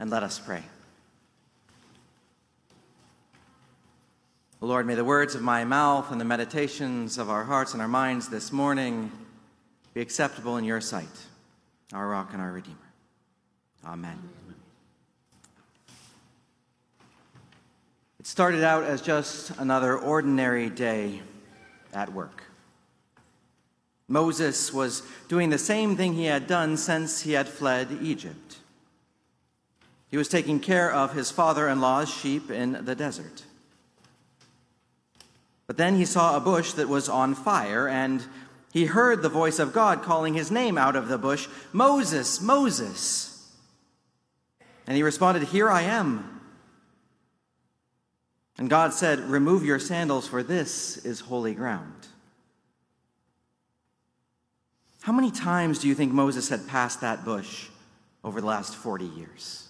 and let us pray. Lord, may the words of my mouth and the meditations of our hearts and our minds this morning be acceptable in your sight, our rock and our redeemer. Amen. It started out as just another ordinary day at work. Moses was doing the same thing he had done since he had fled Egypt. He was taking care of his father in law's sheep in the desert. But then he saw a bush that was on fire, and he heard the voice of God calling his name out of the bush Moses, Moses. And he responded, Here I am. And God said, Remove your sandals, for this is holy ground. How many times do you think Moses had passed that bush over the last 40 years?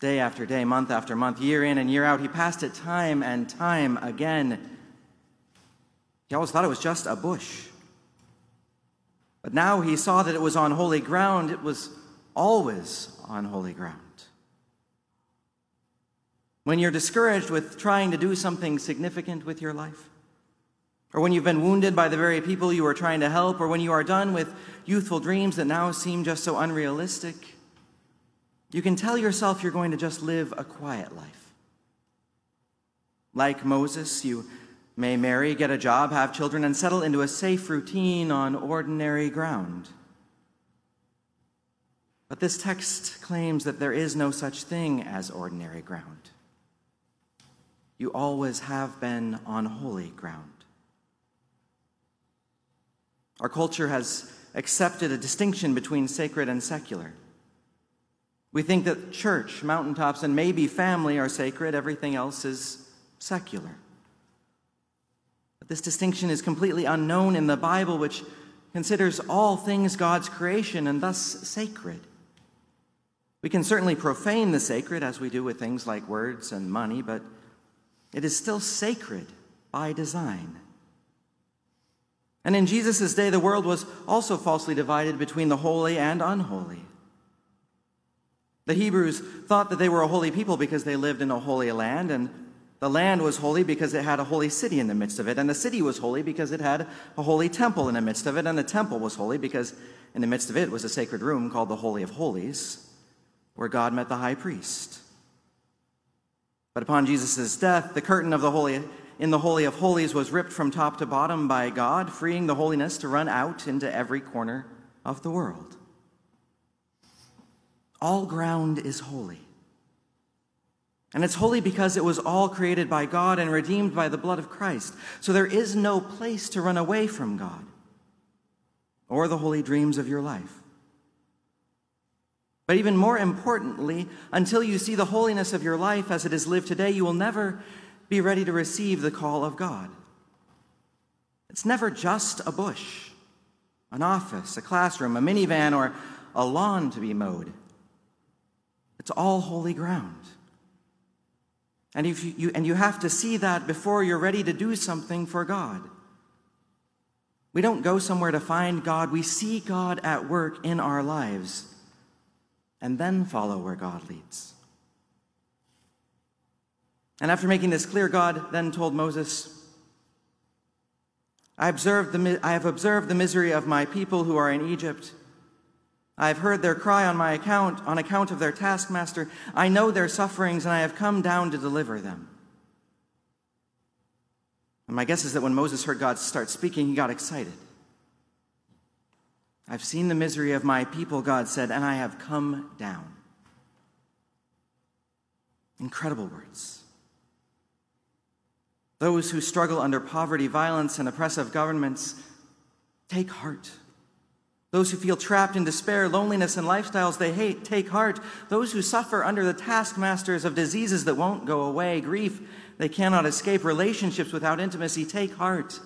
Day after day, month after month, year in and year out, he passed it time and time again. He always thought it was just a bush. But now he saw that it was on holy ground. It was always on holy ground. When you're discouraged with trying to do something significant with your life, or when you've been wounded by the very people you are trying to help, or when you are done with youthful dreams that now seem just so unrealistic, you can tell yourself you're going to just live a quiet life. Like Moses, you may marry, get a job, have children, and settle into a safe routine on ordinary ground. But this text claims that there is no such thing as ordinary ground. You always have been on holy ground. Our culture has accepted a distinction between sacred and secular. We think that church, mountaintops, and maybe family are sacred, everything else is secular. But this distinction is completely unknown in the Bible, which considers all things God's creation and thus sacred. We can certainly profane the sacred as we do with things like words and money, but it is still sacred by design. And in Jesus' day, the world was also falsely divided between the holy and unholy. The Hebrews thought that they were a holy people because they lived in a holy land, and the land was holy because it had a holy city in the midst of it, and the city was holy because it had a holy temple in the midst of it, and the temple was holy because in the midst of it was a sacred room called the Holy of Holies, where God met the high priest. But upon Jesus' death, the curtain of the holy in the Holy of Holies was ripped from top to bottom by God, freeing the holiness to run out into every corner of the world. All ground is holy. And it's holy because it was all created by God and redeemed by the blood of Christ. So there is no place to run away from God or the holy dreams of your life. But even more importantly, until you see the holiness of your life as it is lived today, you will never be ready to receive the call of God. It's never just a bush, an office, a classroom, a minivan, or a lawn to be mowed. It's all holy ground. And, if you, you, and you have to see that before you're ready to do something for God. We don't go somewhere to find God, we see God at work in our lives and then follow where God leads. And after making this clear, God then told Moses, I, observed the, I have observed the misery of my people who are in Egypt I have heard their cry on my account, on account of their taskmaster. I know their sufferings, and I have come down to deliver them. And my guess is that when Moses heard God start speaking, he got excited. I've seen the misery of my people, God said, and I have come down. Incredible words. Those who struggle under poverty, violence, and oppressive governments, take heart. Those who feel trapped in despair, loneliness, and lifestyles they hate, take heart. Those who suffer under the taskmasters of diseases that won't go away, grief they cannot escape, relationships without intimacy, take heart.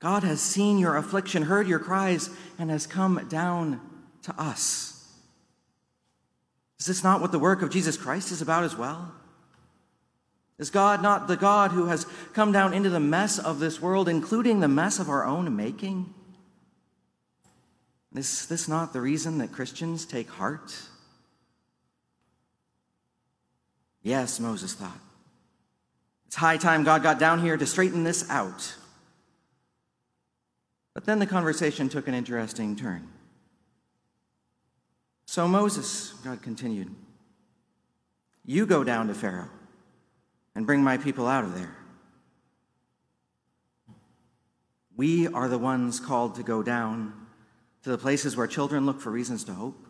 God has seen your affliction, heard your cries, and has come down to us. Is this not what the work of Jesus Christ is about as well? Is God not the God who has come down into the mess of this world, including the mess of our own making? Is this not the reason that Christians take heart Yes, Moses thought. It's high time God got down here to straighten this out. But then the conversation took an interesting turn. So, Moses, God continued, you go down to Pharaoh and bring my people out of there. We are the ones called to go down to the places where children look for reasons to hope,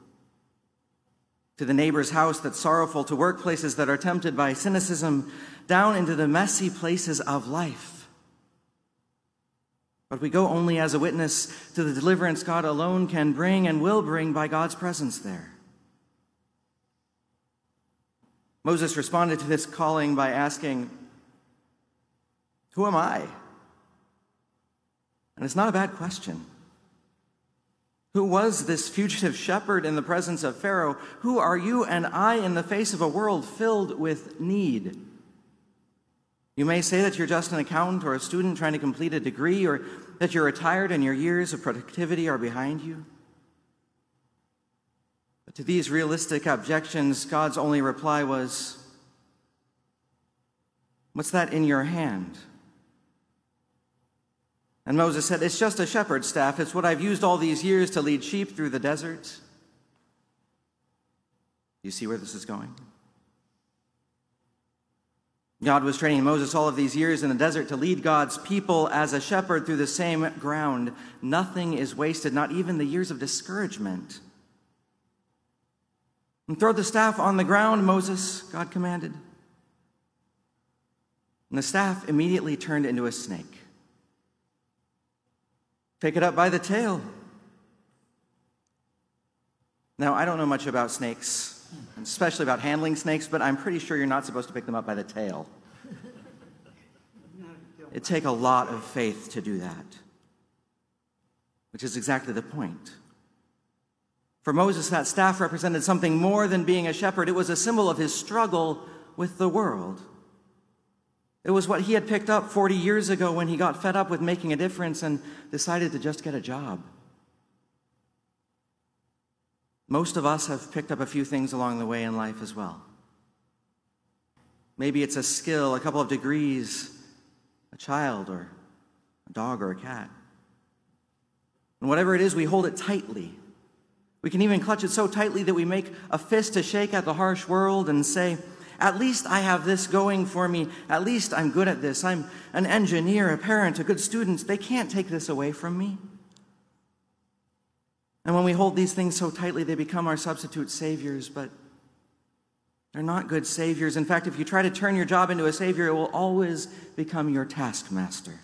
to the neighbor's house that's sorrowful, to workplaces that are tempted by cynicism, down into the messy places of life. But we go only as a witness to the deliverance God alone can bring and will bring by God's presence there. Moses responded to this calling by asking, Who am I? And it's not a bad question. Who was this fugitive shepherd in the presence of Pharaoh? Who are you and I in the face of a world filled with need? You may say that you're just an accountant or a student trying to complete a degree, or that you're retired and your years of productivity are behind you. But to these realistic objections, God's only reply was, What's that in your hand? And Moses said, It's just a shepherd's staff. It's what I've used all these years to lead sheep through the desert. You see where this is going? God was training Moses all of these years in the desert to lead God's people as a shepherd through the same ground. Nothing is wasted, not even the years of discouragement. And throw the staff on the ground, Moses, God commanded. And the staff immediately turned into a snake. Pick it up by the tail. Now, I don't know much about snakes, especially about handling snakes, but I'm pretty sure you're not supposed to pick them up by the tail. It take a lot of faith to do that, which is exactly the point. For Moses, that staff represented something more than being a shepherd. It was a symbol of his struggle with the world. It was what he had picked up 40 years ago when he got fed up with making a difference and decided to just get a job. Most of us have picked up a few things along the way in life as well. Maybe it's a skill, a couple of degrees, a child, or a dog or a cat. And whatever it is, we hold it tightly. We can even clutch it so tightly that we make a fist to shake at the harsh world and say, at least I have this going for me. At least I'm good at this. I'm an engineer, a parent, a good student. They can't take this away from me. And when we hold these things so tightly, they become our substitute saviors, but they're not good saviors. In fact, if you try to turn your job into a savior, it will always become your taskmaster.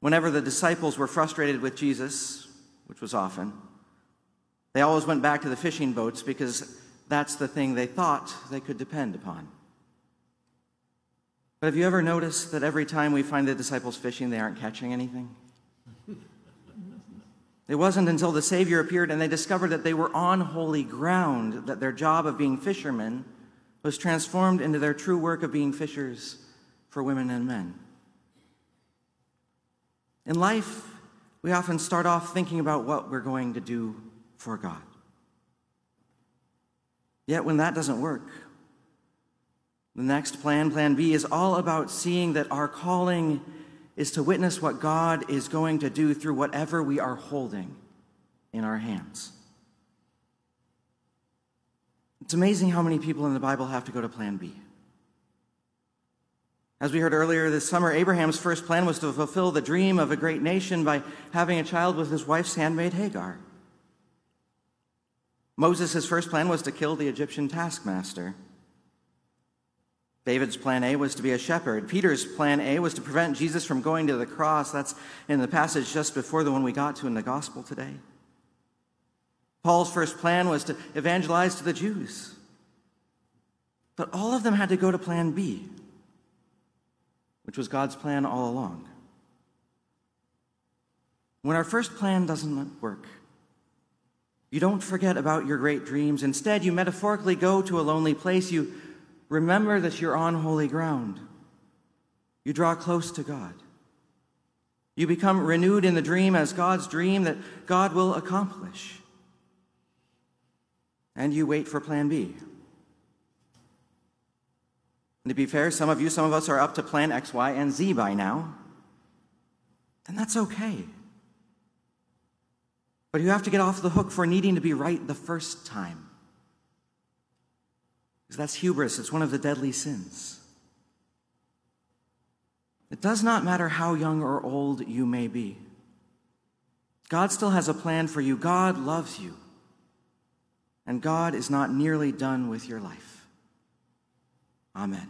Whenever the disciples were frustrated with Jesus, which was often, they always went back to the fishing boats because that's the thing they thought they could depend upon. But have you ever noticed that every time we find the disciples fishing, they aren't catching anything? It wasn't until the Savior appeared and they discovered that they were on holy ground that their job of being fishermen was transformed into their true work of being fishers for women and men. In life, we often start off thinking about what we're going to do for God. Yet when that doesn't work, the next plan, Plan B, is all about seeing that our calling is to witness what God is going to do through whatever we are holding in our hands. It's amazing how many people in the Bible have to go to Plan B. As we heard earlier this summer, Abraham's first plan was to fulfill the dream of a great nation by having a child with his wife's handmaid Hagar. Moses' first plan was to kill the Egyptian taskmaster. David's plan A was to be a shepherd. Peter's plan A was to prevent Jesus from going to the cross. That's in the passage just before the one we got to in the gospel today. Paul's first plan was to evangelize to the Jews. But all of them had to go to plan B, which was God's plan all along. When our first plan doesn't work, you don't forget about your great dreams. Instead, you metaphorically go to a lonely place. You remember that you're on holy ground. You draw close to God. You become renewed in the dream as God's dream that God will accomplish. And you wait for plan B. And to be fair, some of you, some of us are up to plan X, Y, and Z by now. Then that's okay. But you have to get off the hook for needing to be right the first time. Because that's hubris, it's one of the deadly sins. It does not matter how young or old you may be. God still has a plan for you. God loves you. And God is not nearly done with your life. Amen.